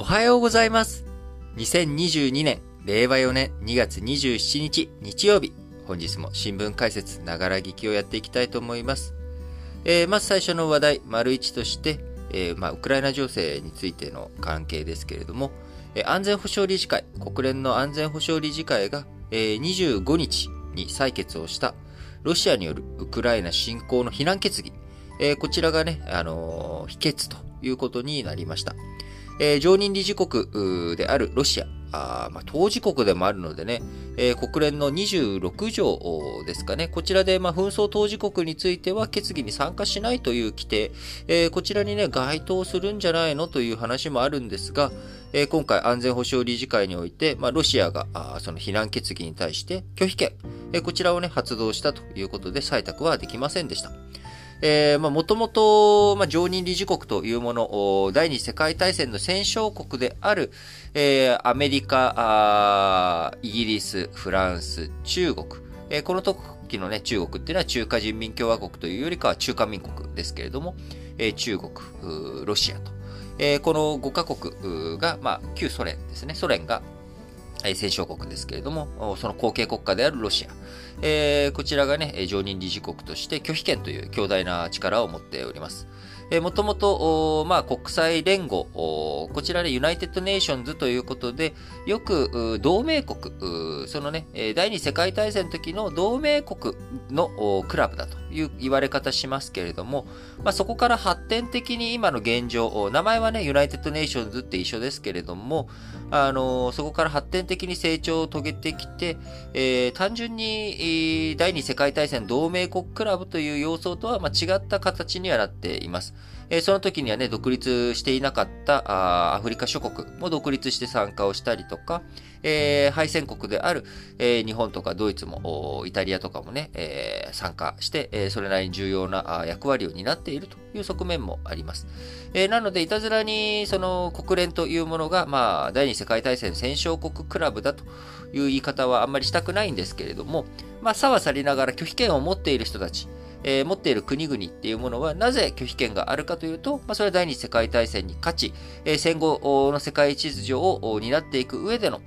おはようございます。2022年、令和4年2月27日、日曜日。本日も新聞解説、ながら聞きをやっていきたいと思います。えー、まず最初の話題、丸一として、えー、まあ、ウクライナ情勢についての関係ですけれども、えー、安全保障理事会、国連の安全保障理事会が、えー、25日に採決をしたロシアによるウクライナ侵攻の非難決議、えー、こちらがね、あのー、否決ということになりました。えー、常任理事国であるロシア、あまあ、当事国でもあるのでね、えー、国連の26条ですかね、こちらで、まあ、紛争当事国については決議に参加しないという規定、えー、こちらにね、該当するんじゃないのという話もあるんですが、えー、今回安全保障理事会において、まあ、ロシアがあその非難決議に対して拒否権、え、こちらをね、発動したということで採択はできませんでした。えー、まあ、もともと、まあ、常任理事国というもの、第二次世界大戦の戦勝国である、えー、アメリカ、イギリス、フランス、中国、えー、この時のね、中国っていうのは中華人民共和国というよりかは中華民国ですけれども、えー、中国、ロシアと、えー、この5カ国が、まあ、旧ソ連ですね、ソ連が、戦勝国ですけれども、その後継国家であるロシア。えー、こちらがね、常任理事国として拒否権という強大な力を持っております。えー、もともと、まあ、国際連合、こちらで United Nations ということで、よく同盟国、そのね、第二次世界大戦の時の同盟国のクラブだという言われ方しますけれども、まあ、そこから発展的に今の現状、名前はね、 United Nations って一緒ですけれども、あのそこから発展的に成長を遂げてきて、えー、単純に、第二次世界大戦同盟国クラブという要素とは、違った形にはなっています。えー、その時にはね、独立していなかったあアフリカ諸国も独立して参加をしたりとか、えー、敗戦国である、えー、日本とかドイツも、イタリアとかもね、えー、参加して、え、それなりに重要な役割を担っているという側面もあります。え、なので、いたずらに、その国連というものが、まあ、第二次世界大戦戦勝国クラブだという言い方はあんまりしたくないんですけれども、まあ、さはさりながら拒否権を持っている人たち、えー、持っている国々っていうものはなぜ拒否権があるかというと、まあ、それは第二次世界大戦に勝ち、えー、戦後の世界秩序を担っていく上での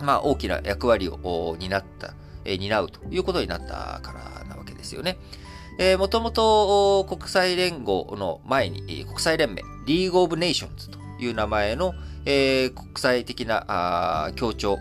まあ、大きな役割を担った、え、担うということになったからなわけですよね。えー、もともと国際連合の前に、国際連盟、 League of Nations という名前の、えー、国際的な協調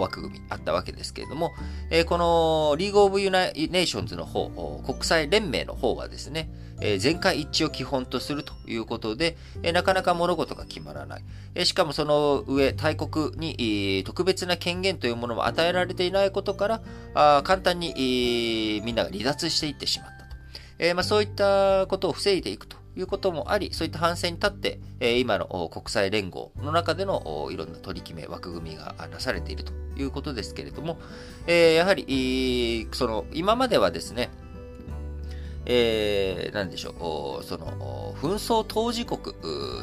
枠組みあったわけですけれども、えー、この League of United Nations の方、国際連盟の方はですね、えー、全会一致を基本とするということで、えー、なかなか物事が決まらない。えー、しかもその上、大国に、えー、特別な権限というものも与えられていないことから、あ簡単に、えー、みんなが離脱していってしまったと。えーまあ、そういったことを防いでいくということもあり、そういった反省に立って、え今の国際連合の中でのいろんな取り決め、枠組みがなされているということですけれども、えやはり、その、今まではですね、えー、なんでしょう、その、紛争当事国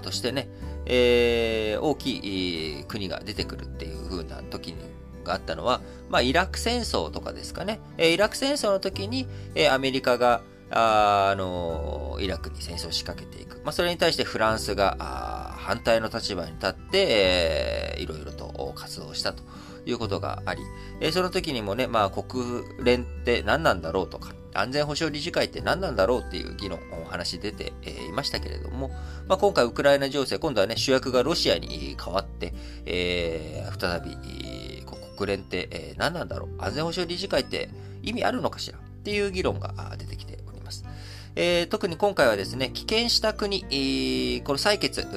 としてね、えー、大きい国が出てくるっていう風な時にがあったのは、まあ、イラク戦争とかですかね。イラク戦争の時に、アメリカが、あ、のイラクに戦争を仕掛けていく。まあ、それに対してフランスが反対の立場に立って、えー、いろいろと活動したということがあり、えー、その時にもね、まあ、国連って何なんだろうとか、安全保障理事会って何なんだろうっていう議論、お話出ていましたけれども、まあ、今回ウクライナ情勢、今度はね、主役がロシアに変わって、えー、再び、国連って、何なんだろう安全保障理事会って意味あるのかしらっていう議論が出てきて。えー、特に今回はですね、棄権した国、えー、この採決、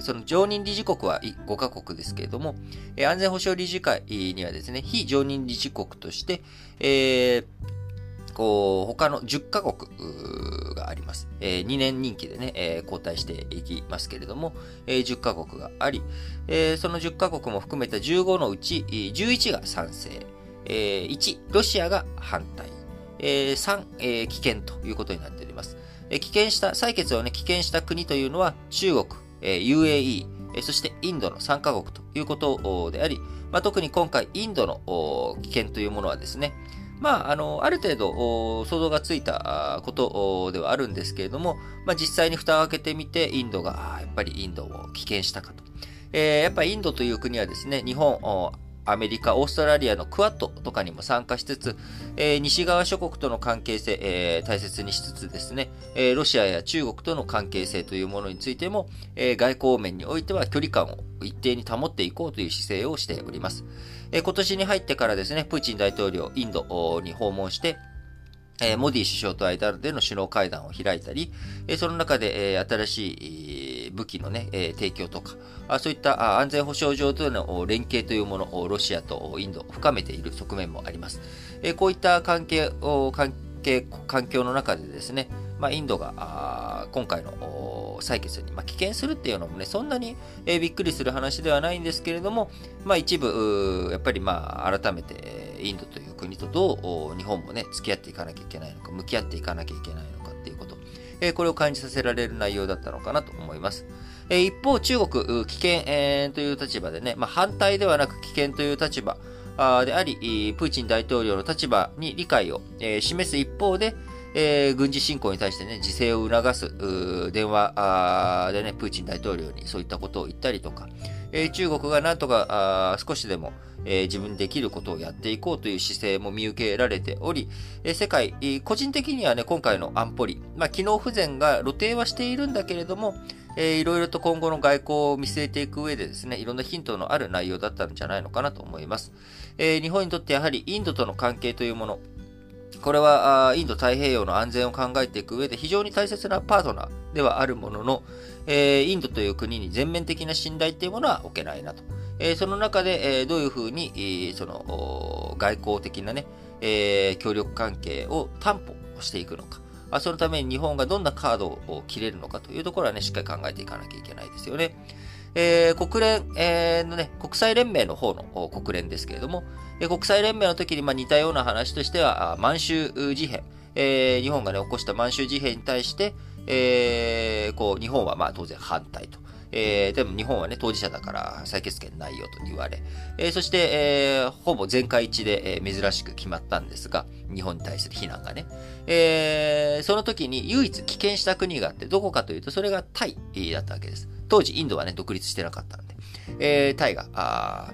その常任理事国は5カ国ですけれども、えー、安全保障理事会にはですね、非常任理事国として、えー、こう、他の10カ国があります。えー、2年任期でね、えー、交代していきますけれども、えー、10カ国があり、えー、その10カ国も含めた15のうち、11が賛成、えー、1、ロシアが反対、えー、3、えー、棄権ということになっております。えー、棄権した、採決をね、棄権した国というのは中国、えー、UAE、えそしてインドの3カ国ということであり、まあ、特に今回インドの棄権というものはですね、まあ、あの、ある程度想像がついたことではあるんですけれども、まあ、実際に蓋を開けてみて、インドが、やっぱりインドを棄権したかと。えー、やっぱりインドという国はですね、日本、アメリカ、オーストラリアのクアッドとかにも参加しつつ、えー、西側諸国との関係性、えー、大切にしつつですね、えー、ロシアや中国との関係性というものについても、え外交面においては距離感を一定に保っていこうという姿勢をしております。え今年に入ってからですね、プーチン大統領、インドに訪問して、えモディ首相と間での首脳会談を開いたり、えその中で、え新しい武器のね、え提供とか、あそういった安全保障上での連携というものをロシアとインド深めている側面もあります。えこういった関係を、関係、環境の中でですね、まあ、インドが今回の採決に、まあ、棄権するっていうのもね、そんなに、え、びっくりする話ではないんですけれども、まあ、一部、やっぱりまあ改めてインドという国とどう日本もね、付き合っていかなきゃいけないのか、向き合っていかなきゃいけないのかっていうこと、え、これを感じさせられる内容だったのかなと思います。え、一方、中国、危険、という立場でね、まあ、反対ではなく危険という立場であり、プーチン大統領の立場に理解を、示す一方で、えー、軍事侵攻に対してね、自制を促す、電話でね、プーチン大統領にそういったことを言ったりとか、えー、中国がなんとか少しでも、えー、自分できることをやっていこうという姿勢も見受けられており、えー、世界、個人的にはね、今回の安保理、まあ、機能不全が露呈はしているんだけれども、えー、いろいろと今後の外交を見据えていく上でですね、いろんなヒントのある内容だったんじゃないのかなと思います。えー、日本にとってやはりインドとの関係というもの、これはインド太平洋の安全を考えていく上で非常に大切なパートナーではあるものの、インドという国に全面的な信頼っていうものは置けないなと。その中で、どういうふうに、その外交的なね、協力関係を担保していくのか。そのために日本がどんなカードを切れるのかというところはね、しっかり考えていかなきゃいけないですよね。えー、国連、えー、のね、国際連盟の方の国連ですけれども、えー、国際連盟の時にまあ似たような話としては、満州事変、えー、日本がね、起こした満州事変に対して、えー、こう、日本はまあ当然反対と。えー、でも日本はね、当事者だから採決権ないよと言われ、えー、そして、えー、ほぼ全会一致で、えー、珍しく決まったんですが、日本に対する非難がね。えー、その時に唯一棄権した国があって、どこかというと、それがタイだったわけです。当時インドはね、独立してなかったんで、えー、タイが、あ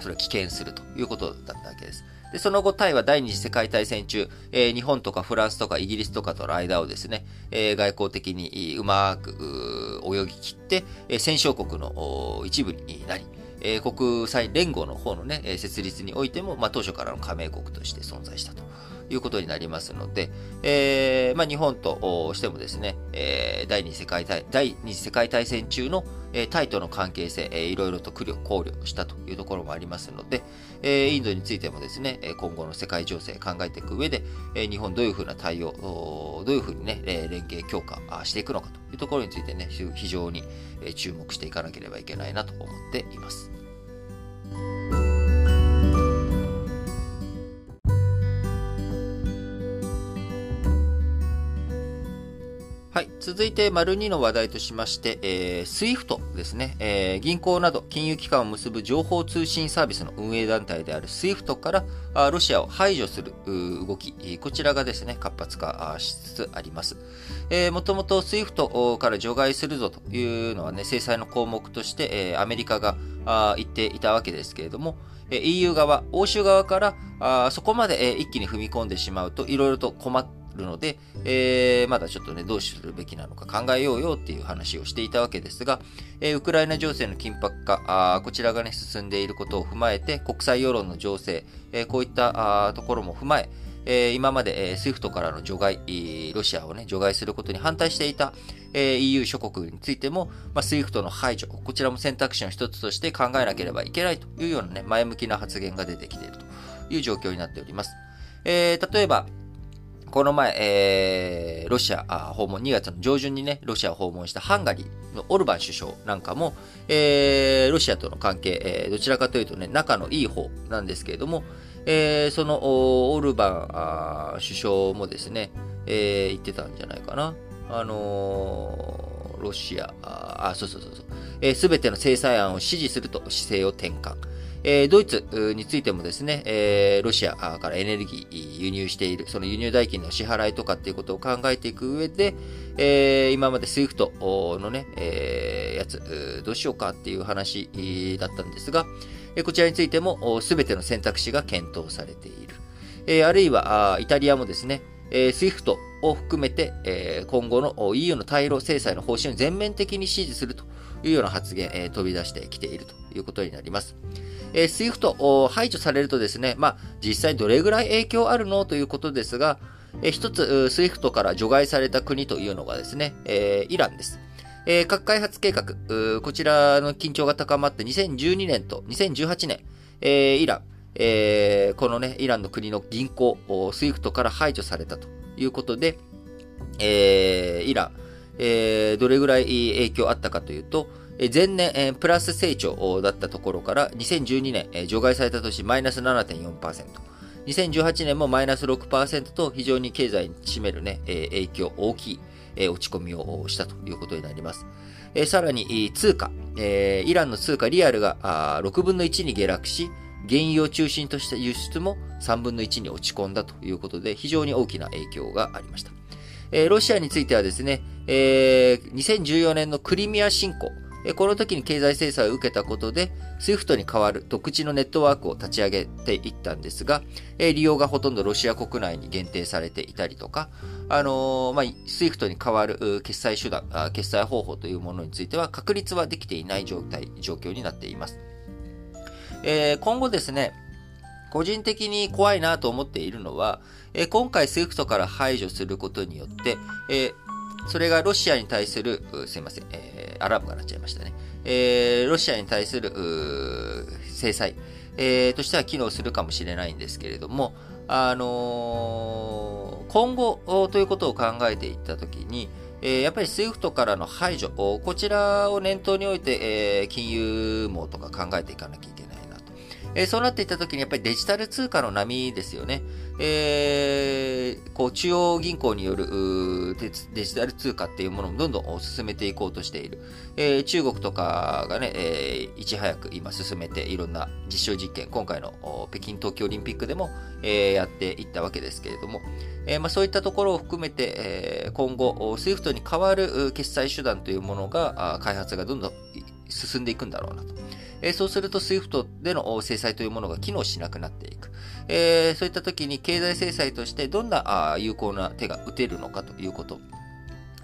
それを棄権するということだったわけです。で、その後、タイは第二次世界大戦中、えー、日本とかフランスとかイギリスとかとの間をですね、えー、外交的にうまく泳ぎ切って、え、戦勝国の一部になり、え、国際連合の方のね、設立においても、まあ、当初からの加盟国として存在したと。いうことになりますので、えー、まあ、日本としてもですね、えー、第二次世界大第二次世界大戦中の、え、タイとの関係性、えー、いろいろと考慮したというところもありますので、え、インドについてもですね、今後の世界情勢考えていく上で、え、日本どういうふうな対応、どういうふうにね、連携強化していくのかというところについてね、非常に注目していかなければいけないなと思っています。続いて、丸2の話題としまして、えー、SWIFT ですね、えー、銀行など金融機関を結ぶ情報通信サービスの運営団体である SWIFT からあロシアを排除する動き、こちらがですね、活発化しつつあります。えー、もともと SWIFT から除外するぞというのはね、制裁の項目として、えー、アメリカがあ言っていたわけですけれども、EU 側、欧州側からあそこまで、えー、一気に踏み込んでしまうと、いろいろと困ってるので、えー、まだちょっとね、どうするべきなのか考えようよっていう話をしていたわけですが、えー、ウクライナ情勢の緊迫化あ、こちらがね、進んでいることを踏まえて、国際世論の情勢、えー、こういったあところも踏まえ、え、今まで、えー、SWIFT からの除外、ロシアをね、除外することに反対していた、え、EU 諸国についても、まあ、SWIFT の排除、こちらも選択肢の一つとして考えなければいけないというようなね、前向きな発言が出てきているという状況になっております。え、例えば、この前、えー、ロシア訪問、2月の上旬にね、ロシアを訪問したハンガリーのオルバン首相なんかも、えー、ロシアとの関係、えー、どちらかというとね、仲のいい方なんですけれども、えー、そのオルバン首相もですね、えー、言ってたんじゃないかな。あのー、ロシア、あ、そうそうそうそう、す、え、べ、ての制裁案を支持すると姿勢を転換。えドイツについてもですね、えロシアからエネルギー輸入している、その輸入代金の支払いとかっていうことを考えていく上で、え今まで SWIFT のね、えやつ、どうしようかっていう話だったんですが、こちらについてもすべての選択肢が検討されている。えあるいは、イタリアもですね、えー、SWIFT を含めて、えー、今後の EU の対ロ制裁の方針を全面的に支持するというような発言、えー、飛び出してきているということになります。えー、SWIFT を排除されるとですね、まあ、実際どれぐらい影響あるの？ということですが、えー、一つ、SWIFT から除外された国というのがですね、えー、イランです。え、核開発計画、こちらの緊張が高まって2012年と2018年、え、イラン、え、このね、イランの国の銀行、 SWIFT から排除されたということで、え、イラン、えー、どれぐらい影響あったかというと、前年、プラス成長だったところから2012年、除外された年マイナス7.4%。2018年もマイナス6%と非常に経済に占めるね、影響大きい、落ち込みをしたということになります。さらに通貨、イランの通貨リアルが6分の1に下落し、原油を中心とした輸出も3分の1に落ち込んだということで、非常に大きな影響がありました。え、ロシアについてはですね、えー、2014年のクリミア侵攻、え、この時に経済制裁を受けたことで、SWIFT に代わる独自のネットワークを立ち上げていったんですが、え、利用がほとんどロシア国内に限定されていたりとか、あのー、まあ、SWIFT に代わる決済手段決済方法というものについては確立はできていない状態、状況になっています。えー、今後ですね、個人的に怖いなと思っているのは、え、今回 SWIFT から排除することによって、え、それがロシアに対する、すいません、えー、アラームが鳴っちゃいましたね。えー、ロシアに対する制裁、えー、としては機能するかもしれないんですけれども、あのー、今後ということを考えていったときに、え、やっぱり SWIFT からの排除、こちらを念頭において、え、金融網とか考えていかなきゃいけない。えー、そうなっていったときにやっぱりデジタル通貨の波ですよね。えー、こう中央銀行によるデジタル通貨っていうものをどんどん進めていこうとしている。えー、中国とかがね、えー、いち早く今進めていろんな実証実験、今回の北京冬季オリンピックでも、えー、やっていったわけですけれども、えーまあ、そういったところを含めて、えー、今後、SWIFT に代わる決済手段というものが、開発がどんどん進んでいくんだろうなと。え、そうすると SWIFT での制裁というものが機能しなくなっていく。え、そういった時に経済制裁としてどんなあ有効な手が打てるのかということ。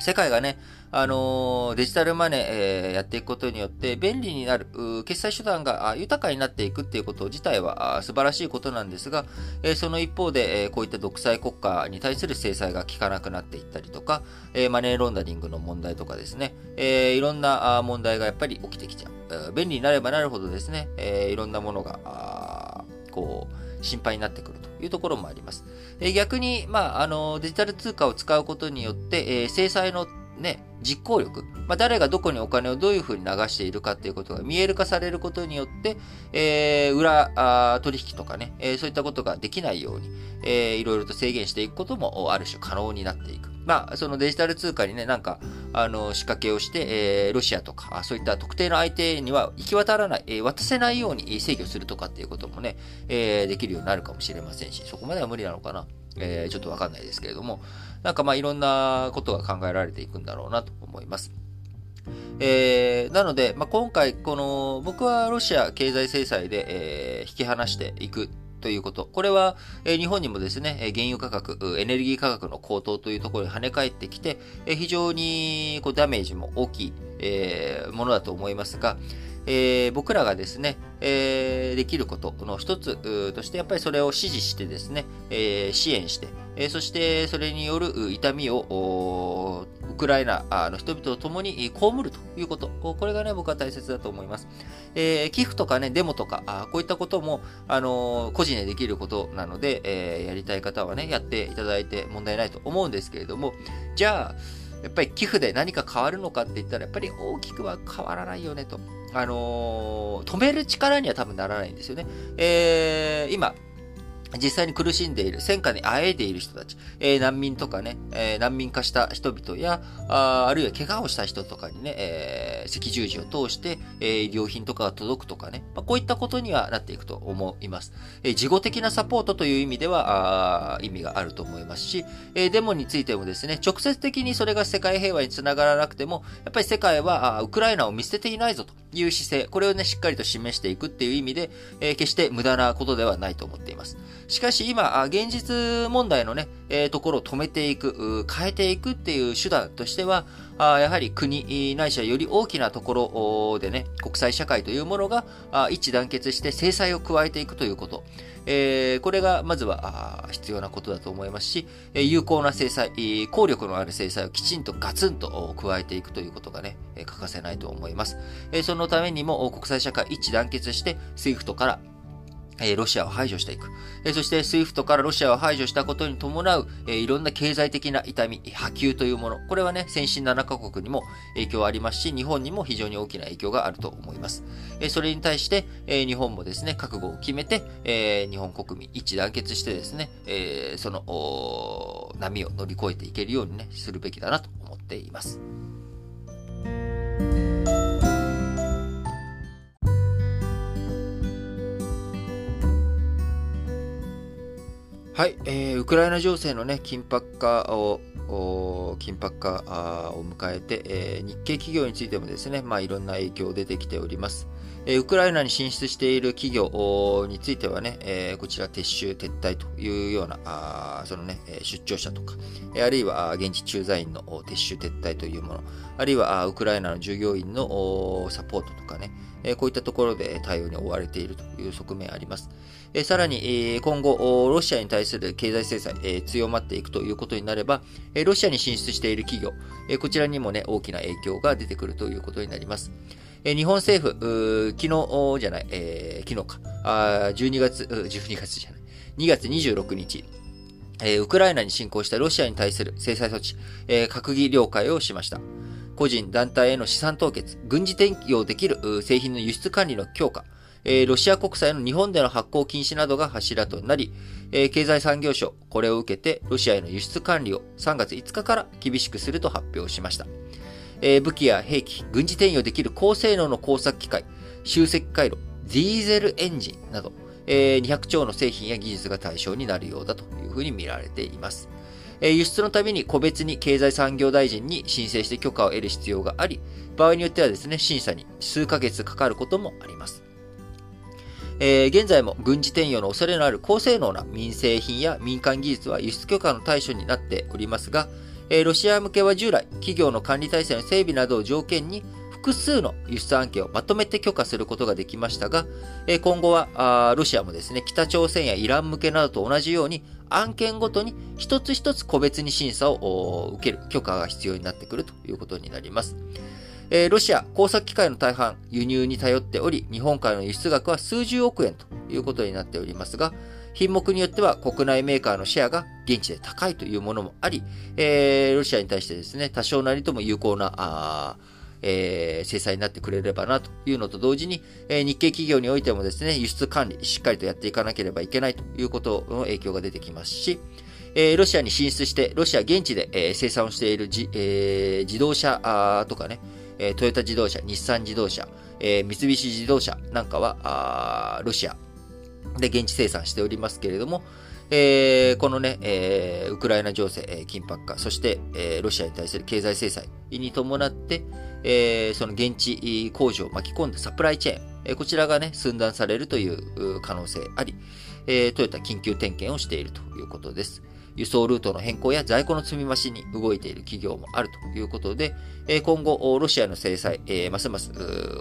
世界がね、あの、デジタルマネー、えー、やっていくことによって便利になる、決済手段が豊かになっていくっていうこと自体は素晴らしいことなんですが、えー、その一方で、えこういった独裁国家に対する制裁が効かなくなっていったりとか、えマネーロンダリングの問題とかですね、えいろんな問題がやっぱり起きてきちゃう。便利になればなるほどですね、えいろんなものが、こう、心配になってくるというところもあります。え逆に、まあ、あの、デジタル通貨を使うことによって、え制裁のね、実行力、まあ、誰がどこにお金をどういうふうに流しているかっていうことが見える化されることによって、えー、裏あ取引とかね、えー、そういったことができないように、えー、いろいろと制限していくこともある種可能になっていく。まあ、そのデジタル通貨にね、なんか、あの、仕掛けをして、えー、ロシアとか、そういった特定の相手には行き渡らない、えー、渡せないように制御するとかっていうこともね、えー、できるようになるかもしれませんし、そこまでは無理なのかな。えー、ちょっとわかんないですけれども、なんかまあいろんなことが考えられていくんだろうなと思います。えー、なので、まあ、今回、この、僕はロシア経済制裁で、えー、引き離していくということ。これは、え、日本にもですね、原油価格、エネルギー価格の高騰というところに跳ね返ってきて、え、非常にこうダメージも大きい、えー、ものだと思いますが、えー、僕らがですね、えー、できることの一つとして、やっぱりそれを支持してですね、えー、支援して、えそしてそれによる痛みをウクライナの人々と共に被るということ。これがね、僕は大切だと思います。え、寄付とかね、デモとか、こういったことも、あの、個人でできることなので、え、やりたい方はね、やっていただいて問題ないと思うんですけれども、じゃあ、やっぱり寄付で何か変わるのかって言ったら、やっぱり大きくは変わらないよねと。あのー、止める力には多分ならないんですよね。えー、今、実際に苦しんでいる、戦火にあえいでいる人たち、えー、難民とかね、えー、難民化した人々や、ああるいは怪我をした人とかにね、えー、赤十字を通して、えー、医療品とかが届くとかね、まあ、こういったことにはなっていくと思います。えー、事後的なサポートという意味では、あ意味があると思いますし、えー、デモについてもですね、直接的にそれが世界平和につながらなくても、やっぱり世界は、あウクライナを見捨てていないぞという姿勢、これをね、しっかりと示していくっていう意味で、えー、決して無駄なことではないと思っています。しかし今、現実問題のね、えー、ところを止めていく、変えていくっていう手段としては、あやはり国ないしはより大きなところでね、国際社会というものが一致団結して制裁を加えていくということ。えー、これがまずは必要なことだと思いますし、有効な制裁、効力のある制裁をきちんとガツンと加えていくということがね、欠かせないと思います。そのためにも国際社会一致団結して、SWIFT からえロシアを排除していく。えそして、SWIFT からロシアを排除したことに伴う、えいろんな経済的な痛み、波及というもの。これはね、先進7カ国にも影響ありますし、日本にも非常に大きな影響があると思います。えそれに対して、え日本もですね、覚悟を決めて、え日本国民一致団結してですね、えその、波を乗り越えていけるようにね、するべきだなと思っています。はい、えー、ウクライナ情勢のね、緊迫化を、緊迫化を迎えて、えー、日系企業についてもですね、まあ、いろんな影響が出てきております。えー、ウクライナに進出している企業についてはね、えー、こちら撤収、撤退というような、あそのね、出張者とか、あるいは現地駐在員の撤収、撤退というもの、あるいはウクライナの従業員のサポートとかね、こういったところで対応に追われているという側面があります。さらに、今後、ロシアに対する経済制裁、強まっていくということになれば、ロシアに進出している企業、こちらにもね、大きな影響が出てくるということになります。日本政府、昨日じゃない、え、昨日か、あ12月、12月じゃない、2月26日、え、ウクライナに侵攻したロシアに対する制裁措置、え、閣議了解をしました。個人、団体への資産凍結、軍事転用できる製品の輸出管理の強化、えー、ロシア国債の日本での発行禁止などが柱となり、えー、経済産業省、これを受けてロシアへの輸出管理を3月5日から厳しくすると発表しました。えー、武器や兵器、軍事転用できる高性能の工作機械、集積回路、ディーゼルエンジンなど、えー、200兆の製品や技術が対象になるようだというふうに見られています。輸出のために個別に経済産業大臣に申請して許可を得る必要があり、場合によってはですね、審査に数ヶ月かかることもあります。えー、現在も軍事転用の恐れのある高性能な民生品や民間技術は輸出許可の対象になっておりますが、えー、ロシア向けは従来、企業の管理体制の整備などを条件に、複数の輸出案件をまとめて許可することができましたが、えー、今後はロシアもですね、北朝鮮やイラン向けなどと同じように、案件ごとに一つ一つ個別に審査を受ける許可が必要になってくるということになります。えー、ロシア、工作機械の大半、輸入に頼っており、日本からの輸出額は数十億円ということになっておりますが、品目によっては国内メーカーのシェアが現地で高いというものもあり、えー、ロシアに対してですね、多少なりとも有効な、あえー、制裁になってくれればなというのと同時に、えー、日系企業においてもですね、輸出管理しっかりとやっていかなければいけないということの影響が出てきますし、えー、ロシアに進出して、ロシア現地で、えー、生産をしているじ、えー、自動車とかね、えトヨタ自動車、日産自動車、え三菱自動車なんかは、ロシアで現地生産しておりますけれども、えー、このね、えー、ウクライナ情勢、えー、緊迫化、そして、え、ロシアに対する経済制裁に伴って、え、その現地工場を巻き込んだサプライチェーン、え、こちらがね、寸断されるという可能性あり、え、トヨタ緊急点検をしているということです。輸送ルートの変更や在庫の積み増しに動いている企業もあるということで、今後、ロシアの制裁、ますます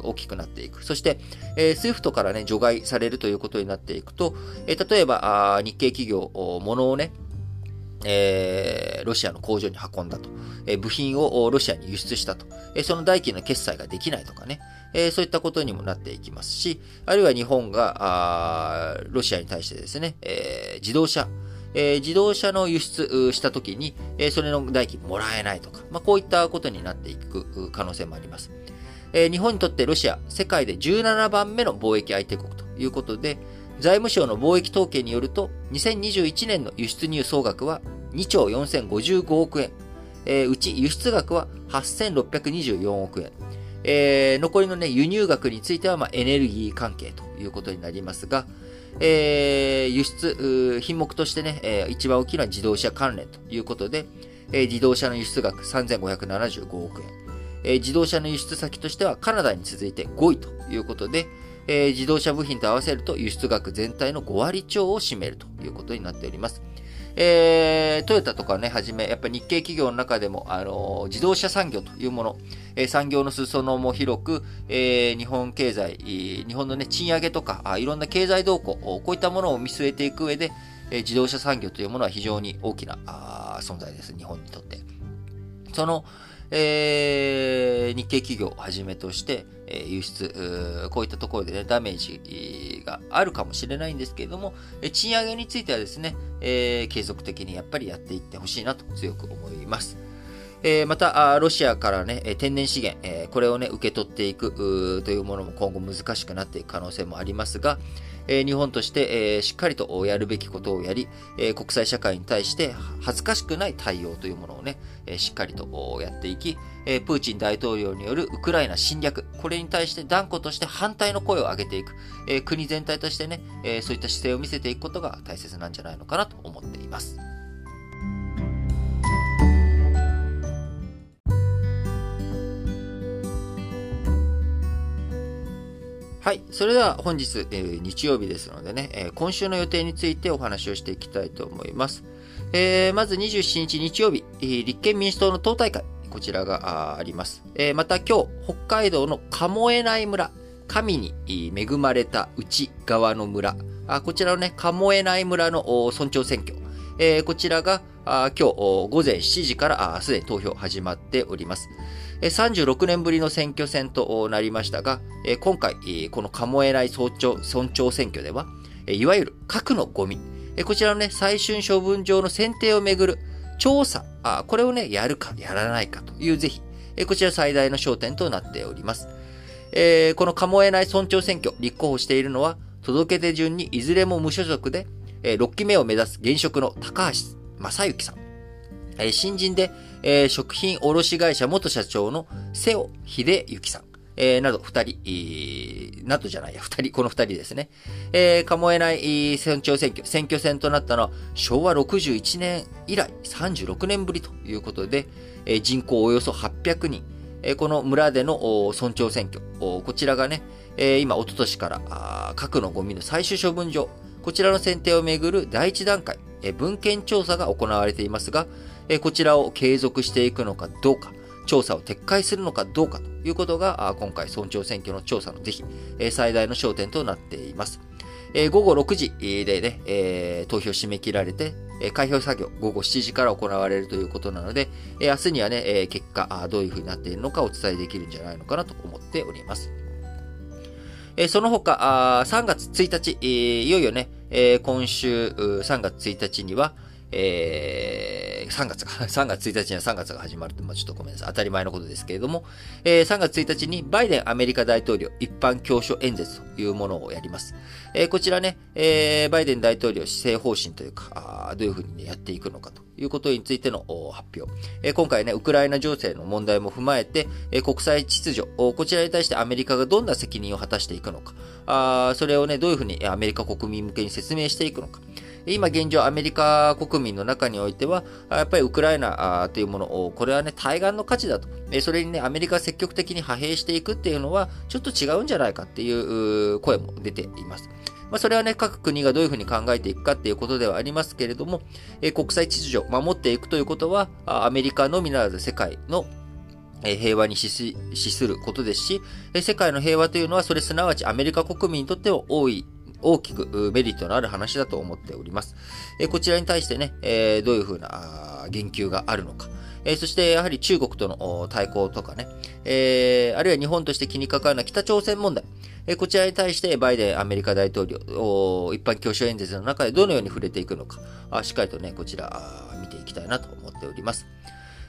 大きくなっていく。そして、 SWIFT からね、除外されるということになっていくと、例えば、日系企業、物をね、えー、ロシアの工場に運んだと、えー、部品をロシアに輸出したと、えー、その代金の決済ができないとかね、えー、そういったことにもなっていきますし、あるいは日本が、あロシアに対してですね、えー、自動車、えー、自動車の輸出したときに、えー、それの代金もらえないとか、まあ、こういったことになっていく可能性もあります。えー、日本にとってロシア、世界で17番目の貿易相手国ということで、財務省の貿易統計によると、2021年の輸出入総額は2兆4055億円。えー、うち輸出額は8624億円。えー、残りのね、輸入額については、まあ、エネルギー関係ということになりますが、えー、輸出、品目としてね、えー、一番大きいのは自動車関連ということで、えー、自動車の輸出額3575億円。えー、自動車の輸出先としてはカナダに続いて5位ということで、えー、自動車部品と合わせると輸出額全体の5割超を占めるということになっております。えー、トヨタとかね、はじめ、やっぱり日系企業の中でも、あのー、自動車産業というもの、え、産業の裾野も広く、え、日本経済、日本のね、賃上げとか、いろんな経済動向、こういったものを見据えていく上で、えー、自動車産業というものは非常に大きな存在です、日本にとって。その、えー、日系企業をはじめとして、え輸出、こういったところでね、ダメージがあるかもしれないんですけれども、え賃上げについてはですね、えー、継続的にやっぱりやっていってほしいなと強く思います。えー、また、ロシアからね、天然資源、えー、これをね、受け取っていくというものも今後難しくなっていく可能性もありますが、えー、日本として、えー、しっかりとやるべきことをやり、えー、国際社会に対して恥ずかしくない対応というものをね、え、しっかりとやっていき、え、プーチン大統領によるウクライナ侵略、これに対して断固として反対の声を上げていく、え、国全体としてね、え、そういった姿勢を見せていくことが大切なんじゃないのかなと思っています。はい。それでは本日、えー、日曜日ですのでね、えー、今週の予定についてお話をしていきたいと思います。えー、まず27日日曜日、立憲民主党の党大会、こちらがあります。えー、また今日、北海道の鴨江内村、神に恵まれた内側の村、あこちらのね、鴨江内村の村長選挙、えー、こちらがあ今日午前7時からすでに投票始まっております。36年ぶりの選挙戦となりましたが、今回、この鴨江内村長村長選挙では、いわゆる核のゴミ、こちらのね、最終処分場の選定をめぐる調査、これをね、やるか、やらないかという是非、こちら最大の焦点となっております。えー、この鴨江内村長選挙、立候補しているのは、届け出順にいずれも無所属で、えー、6期目を目指す現職の高橋正幸さん。新人で、え、食品卸会社元社長の瀬尾秀幸さん。えー、など二人、えー、などじゃないや、二人、この二人ですね。えー、かもえない村長選挙、選挙戦となったのは昭和61年以来36年ぶりということで、えー、人口およそ800人、えー、この村での村長選挙、こちらがね、えー、今、おととしから核のゴミの最終処分場、こちらの選定をめぐる第一段階、えー、文献調査が行われていますが、え、こちらを継続していくのかどうか、調査を撤回するのかどうかということが、今回村長選挙の調査の是非、最大の焦点となっています。午後6時でね、投票締め切られて、開票作業午後7時から行われるということなので、明日にはね、結果、どういうふうになっているのかお伝えできるんじゃないのかなと思っております。その他、3月1日、いよいよね、今週3月1日には、えー、3月か、3月1日には3月が始まると、まあ、ちょっとごめんなさい。当たり前のことですけれども、えー、3月1日にバイデンアメリカ大統領一般教書演説というものをやります。えー、こちらね、えー、バイデン大統領施政方針というか、あどういうふうに、ね、やっていくのかということについての発表。えー、今回ね、ウクライナ情勢の問題も踏まえて、えー、国際秩序、こちらに対してアメリカがどんな責任を果たしていくのか、あそれをね、どういうふうにアメリカ国民向けに説明していくのか、今現状アメリカ国民の中においては、やっぱりウクライナというものを、これはね、対岸の価値だと。それにね、アメリカ積極的に派兵していくっていうのは、ちょっと違うんじゃないかっていう声も出ています。まあ、それはね、各国がどういうふうに考えていくかっていうことではありますけれども、え国際秩序を守っていくということは、アメリカのみならず世界の平和に資することですし、世界の平和というのは、それすなわちアメリカ国民にとっては多い大きくメリットのある話だと思っております。えこちらに対してね、えどういうふうな言及があるのか。えそしてやはり中国との対抗とかね、えあるいは日本として気にかかるのは北朝鮮問題。えこちらに対してバイデンアメリカ大統領、一般教書演説の中でどのように触れていくのか、あしっかりとね、こちら見ていきたいなと思っております。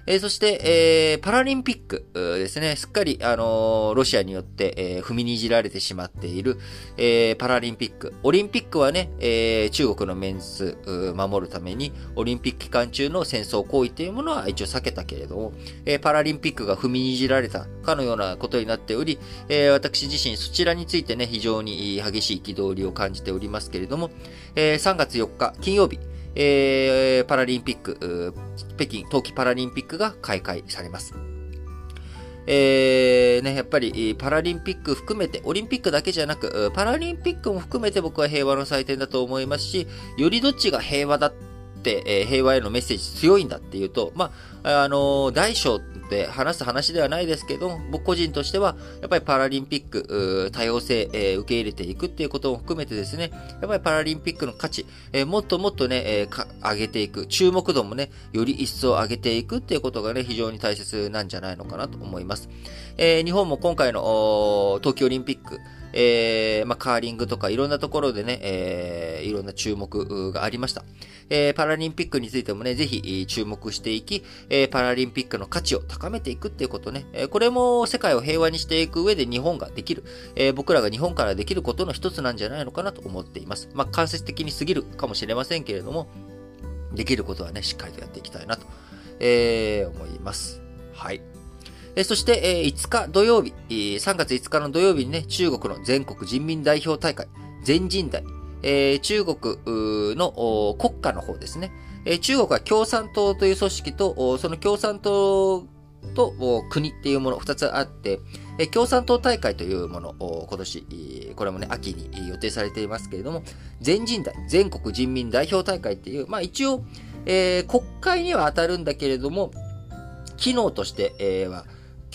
えー、そして、えー、パラリンピックですね、すっかり、あのー、ロシアによって、え、踏みにじられてしまっている、え、パラリンピック。オリンピックはね、え、中国のメンツ守るために、オリンピック期間中の戦争行為っていうものは一応避けたけれども、え、パラリンピックが踏みにじられたかのようなことになっており、え、私自身そちらについてね、非常に激しい憤りを感じておりますけれども、えー、3月4日金曜日、えー、パラリンピック、北京冬季パラリンピックが開会されます。えー、ね、やっぱりパラリンピック含めて、オリンピックだけじゃなく、パラリンピックも含めて僕は平和の祭典だと思いますし、よりどっちが平和だっ、えー、平和へのメッセージ強いんだっていうと、まあ、あのー、大小で話す話ではないですけど、僕個人としては、やっぱりパラリンピック、多様性、えー、受け入れていくっていうことも含めてですね、やっぱりパラリンピックの価値、えー、もっともっとね、えー、上げていく、注目度もね、より一層上げていくっていうことがね、非常に大切なんじゃないのかなと思います。え、日本も今回の東京オリンピック、えー、まあ、カーリングとかいろんなところでね、えー、いろんな注目がありました。えー、パラリンピックについてもね、ぜひ注目していき、え、パラリンピックの価値を高めていくっていうことね、え、これも世界を平和にしていく上で日本ができる、え、僕らが日本からできることの一つなんじゃないのかなと思っています。まあ、間接的に過ぎるかもしれませんけれども、できることはね、しっかりとやっていきたいなと、え、思います。はい。そして、え5日土曜日、3月5日の土曜日にね、中国の全国人民代表大会、全人代、中国の国家の方ですね。中国は共産党という組織と、その共産党と国っていうもの2つあって、共産党大会というものを今年、これもね、秋に予定されていますけれども、全人代、全国人民代表大会っていう、まあ一応、えー、国会には当たるんだけれども、機能として、は、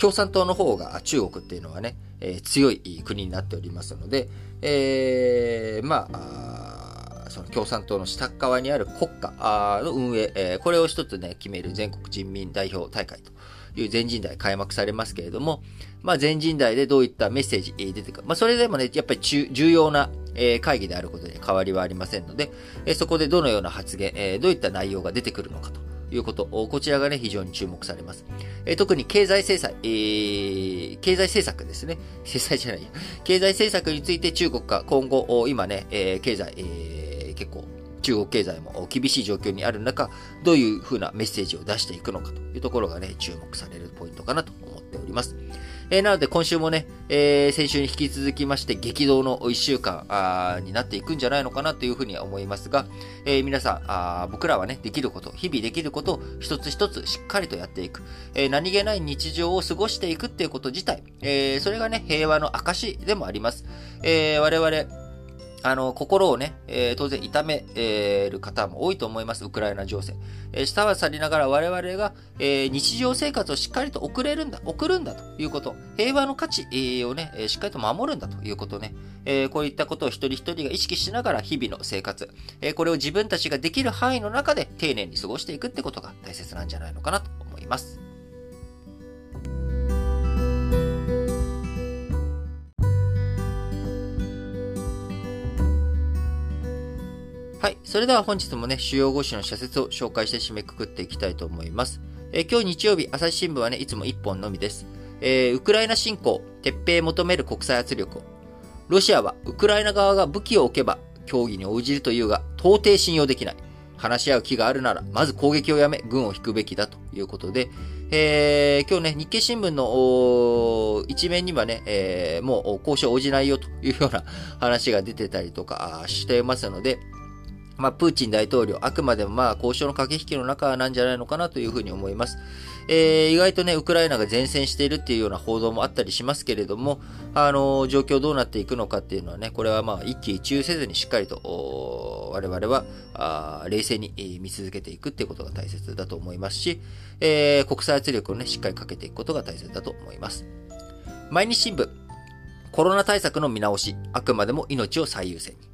共産党の方が中国っていうのはね、えー、強い国になっておりますので、えー、まあ、その共産党の下側にある国家の運営、えー、これを一つね、決める全国人民代表大会という全人代開幕されますけれども、まあ、全人代でどういったメッセージ出てくる。まあ、それでもね、やっぱり重要な会議であることに変わりはありませんので、そこでどのような発言、どういった内容が出てくるのかということ、こちらがね、非常に注目されます。え特に経済制裁、えー、経済政策ですね。制裁じゃない経済政策について中国が今後、今ね、え、経済、えー、結構、中国経済も厳しい状況にある中、どういうふうなメッセージを出していくのかというところがね、注目されるポイントかなと思っております。えー、なので今週もね、えー、先週に引き続きまして激動の1週間あになっていくんじゃないのかなというふうには思いますが、えー、皆さんあ、僕らはね、できること、日々できることを一つ一つしっかりとやっていく、えー、何気ない日常を過ごしていくっていうこと自体、えー、それがね、平和の証でもあります。えー、我々、あの、心をね、えー、当然痛め、る方も多いと思います。ウクライナ情勢。えー、下は去りながら我々が、えー、日常生活をしっかりと送れるんだ、送るんだということ。平和の価値、をね、しっかりと守るんだということね。えー、こういったことを一人一人が意識しながら日々の生活、えー、これを自分たちができる範囲の中で丁寧に過ごしていくってことが大切なんじゃないのかなと思います。はい。それでは本日もね、主要語詞の社説を紹介して締めくくっていきたいと思います。えー、今日日曜日、朝日新聞はね、いつも1本のみです。えー、ウクライナ侵攻、撤兵求める国際圧力を。ロシアは、ウクライナ側が武器を置けば、協議に応じるというが、到底信用できない。話し合う気があるなら、まず攻撃をやめ、軍を引くべきだということで、えー、今日ね、日経新聞の一面にはね、えー、もう交渉応じないよというような話が出てたりとかしてますので、まあ、プーチン大統領、あくまでもまあ、交渉の駆け引きの中なんじゃないのかなというふうに思います。えー、意外とね、ウクライナが前線しているっていうような報道もあったりしますけれども、あのー、状況どうなっていくのかっていうのはね、これはまあ、一喜一憂せずにしっかりと、我々は、あ冷静に見続けていくっていうことが大切だと思いますし、えー、国際圧力をね、しっかりかけていくことが大切だと思います。毎日新聞、コロナ対策の見直し、あくまでも命を最優先に。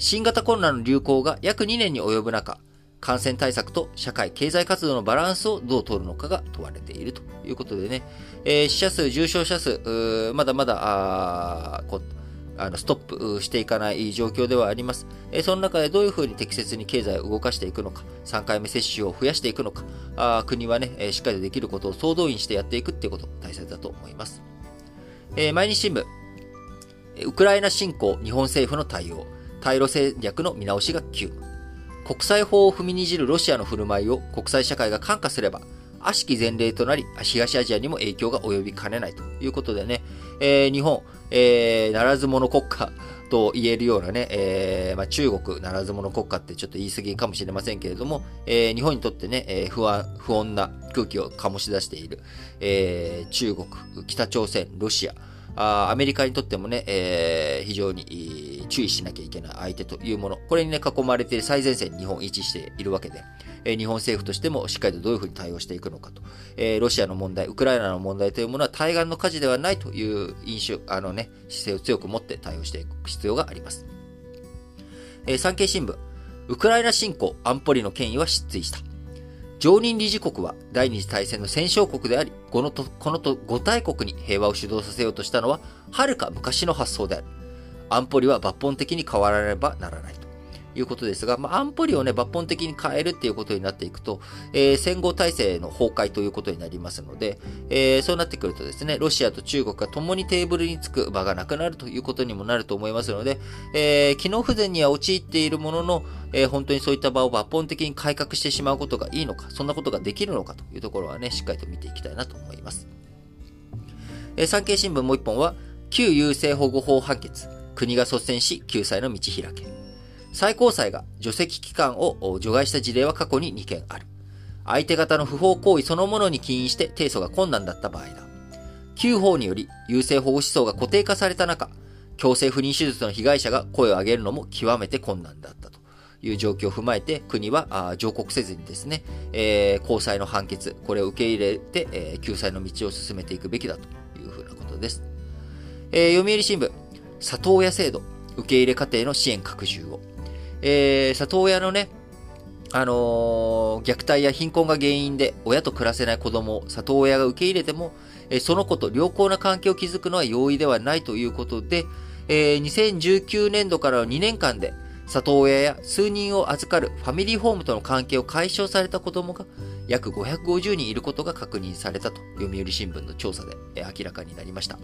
新型コロナの流行が約2年に及ぶ中、感染対策と社会経済活動のバランスをどう取るのかが問われているということでね、えー、死者数、重症者数、まだまだ、あの、ストップしていかない状況ではあります。えその中でどういうふうに適切に経済を動かしていくのか、3回目接種を増やしていくのか、あ国はね、えしっかりできることを総動員してやっていくっていうこと、大切だと思います。えー、毎日新聞、ウクライナ侵攻、日本政府の対応、対ロ戦略の見直しが急務。国際法を踏みにじるロシアの振る舞いを国際社会が感化すれば、悪しき前例となり、東アジアにも影響が及びかねないということでね、えー、日本、えー、ならず者国家と言えるようなね、えー、まあ、中国ならず者国家ってちょっと言い過ぎかもしれませんけれども、え、日本にとってね、え、不安、不穏な空気を醸し出している、え、中国、北朝鮮、ロシア、あアメリカにとってもね、えー、非常に注意しなきゃいけない相手というもの、これにね、囲まれて最前線に日本位置しているわけで、えー、日本政府としてもしっかりとどういうふうに対応していくのかと、えー、ロシアの問題、ウクライナの問題というものは対岸の火事ではないという印象、あのね、姿勢を強く持って対応していく必要があります。えー、産経新聞、ウクライナ侵攻安保理の権威は失墜した。常任理事国は第二次大戦の戦勝国であり、このと、このと5大国に平和を主導させようとしたのは、はるか昔の発想である。安保理は抜本的に変わらねばならないと。いうことですが、まあ、安保理をね、抜本的に変えるっていうことになっていくと、えー、戦後体制の崩壊ということになりますので、えー、そうなってくるとですね、ロシアと中国が共にテーブルにつく場がなくなるということにもなると思いますので、えー、機能不全には陥っているものの、えー、本当にそういった場を抜本的に改革してしまうことがいいのか、そんなことができるのかというところはね、しっかりと見ていきたいなと思います。えー、産経新聞もう一本は、旧優生保護法判決、国が率先し救済の道開け。最高裁が除籍期間を除外した事例は過去に2件ある。相手方の不法行為そのものに起因して提訴が困難だった場合だ。旧法により優生保護思想が固定化された中、強制不妊手術の被害者が声を上げるのも極めて困難だったという状況を踏まえて、国は上告せずにですね、えー、高裁の判決、これを受け入れて、えー、救済の道を進めていくべきだというふうなことです。えー、読売新聞、里親制度、受け入れ家庭の支援拡充を。えー、里親のね、あのー、虐待や貧困が原因で親と暮らせない子供を里親が受け入れても、えー、その子と良好な関係を築くのは容易ではないということで、えー、2019年度からの2年間で、里親や数人を預かるファミリーホームとの関係を解消された子供が約550人いることが確認されたと読売新聞の調査で明らかになりました。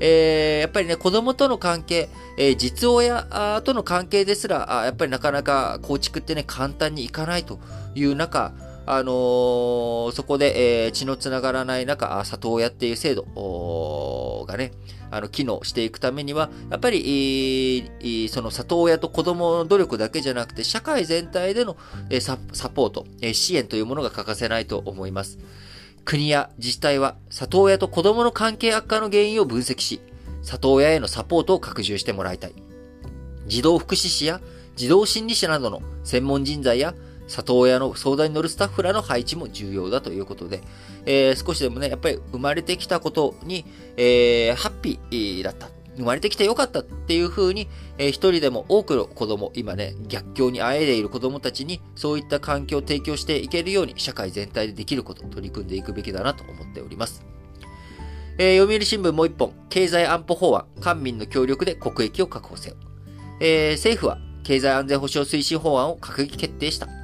えー、やっぱりね、子供との関係、えー、実親との関係ですら、やっぱりなかなか構築ってね、簡単にいかないという中、あのー、そこで、えー、血のつながらない中、里親っていう制度がね、あの、機能していくためには、やっぱり、その里親と子供の努力だけじゃなくて、社会全体でのサポート、支援というものが欠かせないと思います。国や自治体は、里親と子供の関係悪化の原因を分析し、里親へのサポートを拡充してもらいたい。児童福祉士や児童心理士などの専門人材や里親の相談に乗るスタッフらの配置も重要だということで、えー、少しでもね、やっぱり生まれてきたことに、えー、ハッピーだった。生まれてきてよかったっていう風に、えー、一人でも多くの子供、今ね、逆境にあえいでいる子供たちに、そういった環境を提供していけるように、社会全体でできること取り組んでいくべきだなと思っております。えー、読売新聞もう一本、経済安保法案、官民の協力で国益を確保せよ。えー、政府は、経済安全保障推進法案を閣議決定した。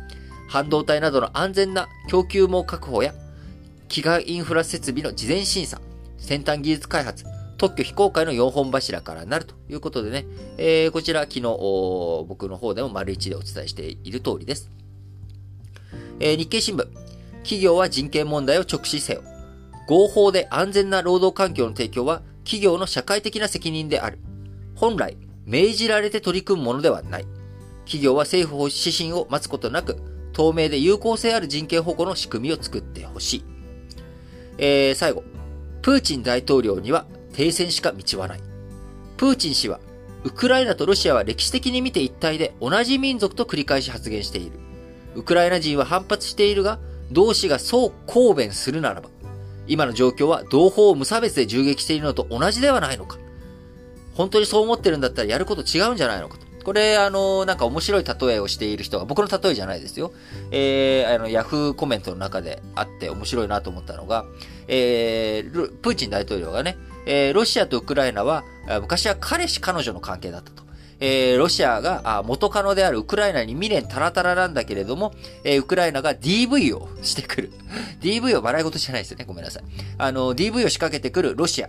半導体などの安全な供給網確保や、基幹インフラ設備の事前審査、先端技術開発、特許非公開の4本柱からなるということでね、えー、こちら昨日僕の方でも丸一でお伝えしている通りです。えー、日経新聞、企業は人権問題を直視せよ。合法で安全な労働環境の提供は企業の社会的な責任である。本来、命じられて取り組むものではない。企業は政府指針を待つことなく、透明で有効性ある人権保護の仕組みを作ってほしい。えー、最後。プーチン大統領には停戦しか道はない。プーチン氏は、ウクライナとロシアは歴史的に見て一体で同じ民族と繰り返し発言している。ウクライナ人は反発しているが、同志がそう抗弁するならば、今の状況は同胞を無差別で銃撃しているのと同じではないのか。本当にそう思ってるんだったらやること違うんじゃないのかと。これ、あの、なんか面白い例えをしている人が、僕の例えじゃないですよ。えー、あの、ヤフーコメントの中であって面白いなと思ったのが、えー、プーチン大統領がね、えー、ロシアとウクライナは、昔は彼氏彼女の関係だったと。えー、ロシアが元カノであるウクライナに未練タラタラなんだけれども、えー、ウクライナが DV をしてくる。DV を笑い事じゃないですよね。ごめんなさい。あの、DV を仕掛けてくるロシア。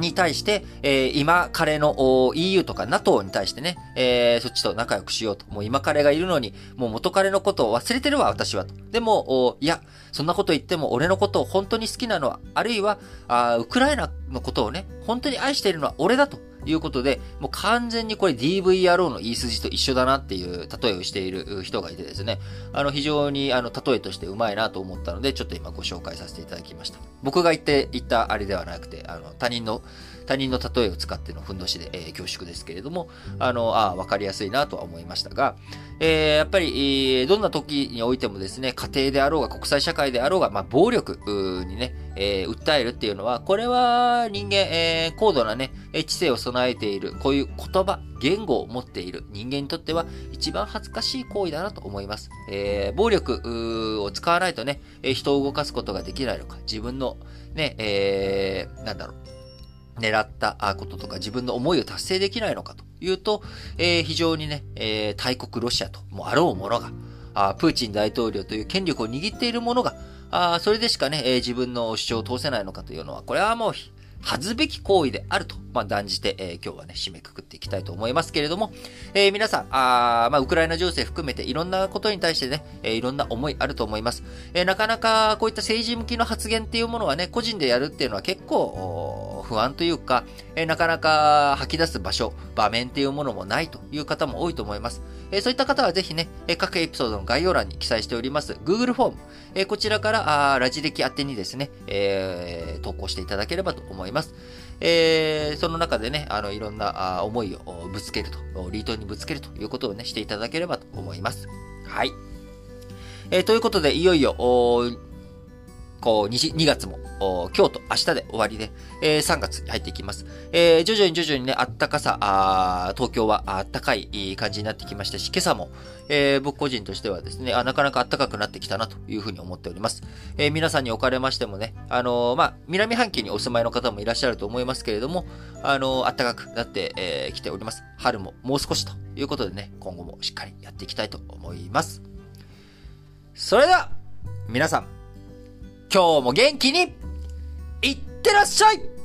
に対して、えー、今彼の EU とか NATO に対してね、えー、そっちと仲良くしようと。もう今彼がいるのに、もう元彼のことを忘れてるわ、私はと。でも、いや、そんなこと言っても俺のことを本当に好きなのは、あるいは、あウクライナのことをね、本当に愛しているのは俺だと。いうことで、もう完全にこれ DVRO の言い筋と一緒だなっていう例えをしている人がいてですね、あの非常にあの例えとしてうまいなと思ったので、ちょっと今ご紹介させていただきました。僕が言って言ったあれではなくて、あの他人の他人の例えを使ってのふんどしで、えー、恐縮ですけれども、あの、ああ、わかりやすいなとは思いましたが、えー、やっぱり、どんな時においてもですね、家庭であろうが国際社会であろうが、まあ、暴力にね、えー、訴えるっていうのは、これは人間、えー、高度なね、知性を備えている、こういう言葉、言語を持っている人間にとっては一番恥ずかしい行為だなと思います。えー、暴力を使わないとね、人を動かすことができないのか、自分のね、えー、なんだろう、狙ったこととか自分の思いを達成できないのかというと、えー、非常にね、えー、大国ロシアともあろうものが、あプーチン大統領という権力を握っている者が、あそれでしかね、えー、自分の主張を通せないのかというのは、これはもう恥ずべき行為であると、まあ、断じて、えー、今日はね、締めくくっていきたいと思いますけれども、えー、皆さん、あまあ、ウクライナ情勢含めていろんなことに対してね、えー、いろんな思いあると思います。えなかなかこういった政治向きの発言っていうものはね、個人でやるっていうのは結構、不安というか、えなかなか吐き出す場所、場面っていうものもないという方も多いと思います。えそういった方はぜひね、え各エピソードの概要欄に記載しております Google フォーム、えこちらからあラジ歴宛てにですね、え投稿していただければと思います。えー、その中でね、あの、いろんなあ思いをぶつけると、リートにぶつけるということをね、していただければと思います。はい。えー、ということで、いよいよ、こう2、2月も、今日と明日で終わりで、えー、3月に入っていきます。えー、徐々に徐々にね、あったかさ、あ東京はあったかい感じになってきましたし、今朝も、えー、僕個人としてはですねあ、なかなか暖かくなってきたなというふうに思っております。えー、皆さんにおかれましてもね、あのー、まあ、南半球にお住まいの方もいらっしゃると思いますけれども、あのー、暖かくなってき、えー、ております。春ももう少しということでね、今後もしっかりやっていきたいと思います。それでは、皆さん、今日も元気にいってらっしゃい。